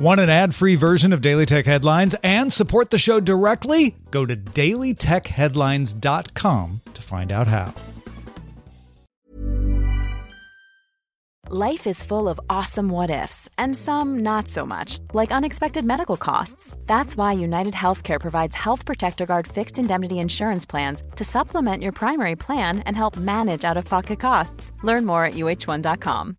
Want an ad free version of Daily Tech Headlines and support the show directly? Go to dailytechheadlines.com to find out how. Life is full of awesome what ifs, and some not so much, like unexpected medical costs. That's why United Healthcare provides Health Protector Guard fixed indemnity insurance plans to supplement your primary plan and help manage out of pocket costs. Learn more at uh1.com.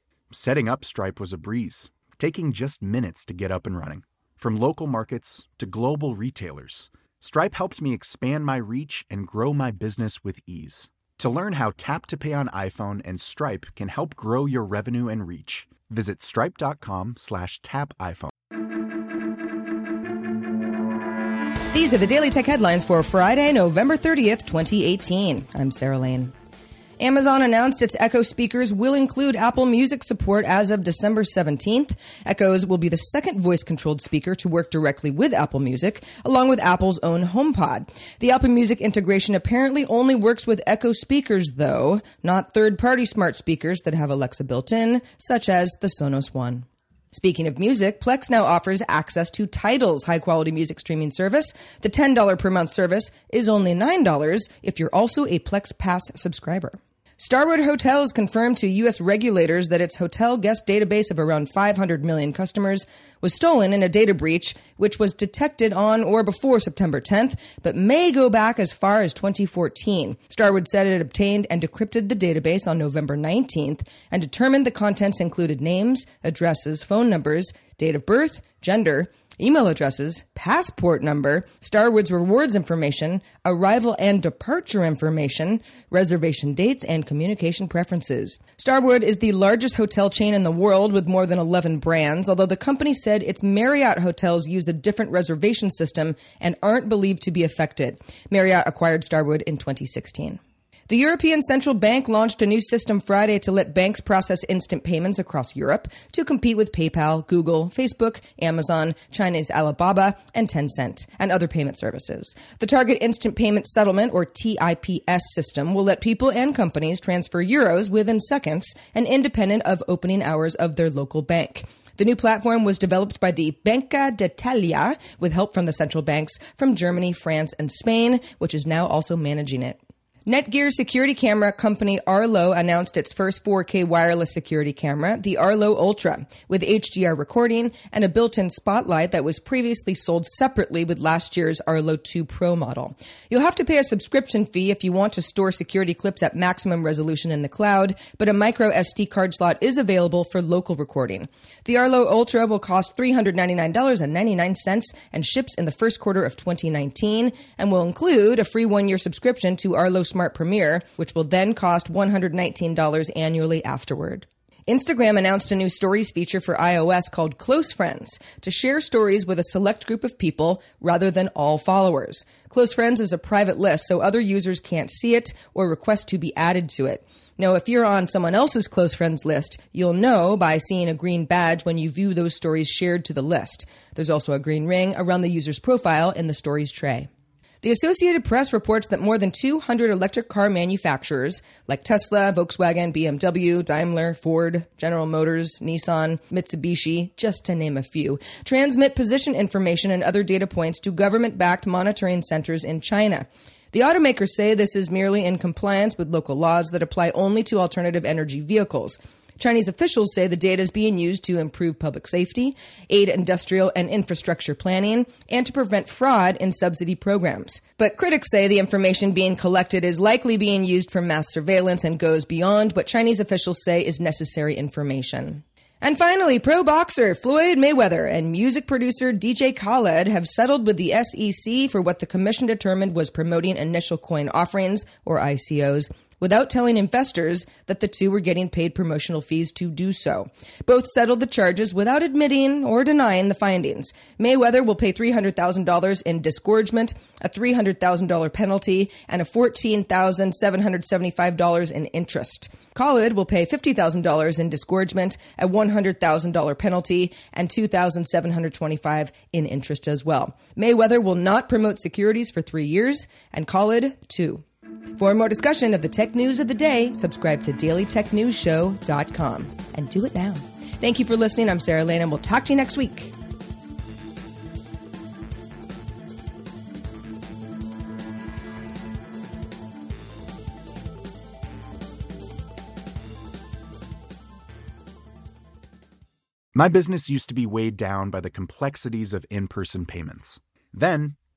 Setting up Stripe was a breeze, taking just minutes to get up and running. From local markets to global retailers, Stripe helped me expand my reach and grow my business with ease. To learn how Tap to Pay on iPhone and Stripe can help grow your revenue and reach, visit stripe.com slash tap iPhone. These are the Daily Tech headlines for Friday, November 30th, 2018. I'm Sarah Lane. Amazon announced its Echo speakers will include Apple Music support as of December 17th. Echoes will be the second voice controlled speaker to work directly with Apple Music, along with Apple's own HomePod. The Apple Music integration apparently only works with Echo speakers, though, not third party smart speakers that have Alexa built in, such as the Sonos One. Speaking of music, Plex now offers access to Tidal's high quality music streaming service. The $10 per month service is only $9 if you're also a Plex Pass subscriber. Starwood Hotels confirmed to U.S. regulators that its hotel guest database of around 500 million customers was stolen in a data breach, which was detected on or before September 10th, but may go back as far as 2014. Starwood said it obtained and decrypted the database on November 19th and determined the contents included names, addresses, phone numbers, date of birth, gender, email addresses, passport number, Starwood's rewards information, arrival and departure information, reservation dates, and communication preferences. Starwood is the largest hotel chain in the world with more than 11 brands, although the company said its Marriott hotels use a different reservation system and aren't believed to be affected. Marriott acquired Starwood in 2016. The European Central Bank launched a new system Friday to let banks process instant payments across Europe to compete with PayPal, Google, Facebook, Amazon, China's Alibaba, and Tencent, and other payment services. The Target Instant Payment Settlement, or TIPS system, will let people and companies transfer euros within seconds and independent of opening hours of their local bank. The new platform was developed by the Banca d'Italia with help from the central banks from Germany, France, and Spain, which is now also managing it. Netgear security camera company Arlo announced its first 4K wireless security camera, the Arlo Ultra, with HDR recording and a built-in spotlight that was previously sold separately with last year's Arlo 2 Pro model. You'll have to pay a subscription fee if you want to store security clips at maximum resolution in the cloud, but a micro SD card slot is available for local recording. The Arlo Ultra will cost $399.99 and ships in the first quarter of 2019 and will include a free one-year subscription to Arlo Smart Premier, which will then cost $119 annually afterward. Instagram announced a new stories feature for iOS called Close Friends to share stories with a select group of people rather than all followers. Close Friends is a private list, so other users can't see it or request to be added to it. Now, if you're on someone else's close friends list, you'll know by seeing a green badge when you view those stories shared to the list. There's also a green ring around the user's profile in the stories tray. The Associated Press reports that more than 200 electric car manufacturers, like Tesla, Volkswagen, BMW, Daimler, Ford, General Motors, Nissan, Mitsubishi, just to name a few, transmit position information and other data points to government backed monitoring centers in China. The automakers say this is merely in compliance with local laws that apply only to alternative energy vehicles. Chinese officials say the data is being used to improve public safety, aid industrial and infrastructure planning, and to prevent fraud in subsidy programs. But critics say the information being collected is likely being used for mass surveillance and goes beyond what Chinese officials say is necessary information. And finally, pro boxer Floyd Mayweather and music producer DJ Khaled have settled with the SEC for what the commission determined was promoting initial coin offerings, or ICOs, without telling investors that the two were getting paid promotional fees to do so. Both settled the charges without admitting or denying the findings. Mayweather will pay $300,000 in disgorgement, a $300,000 penalty, and a $14,775 in interest. Khaled will pay $50,000 in disgorgement, a $100,000 penalty, and $2,725 in interest as well. Mayweather will not promote securities for three years, and Khaled, two. For more discussion of the tech news of the day, subscribe to dailytechnewsshow.com and do it now. Thank you for listening. I'm Sarah Lane, and we'll talk to you next week. My business used to be weighed down by the complexities of in person payments. Then,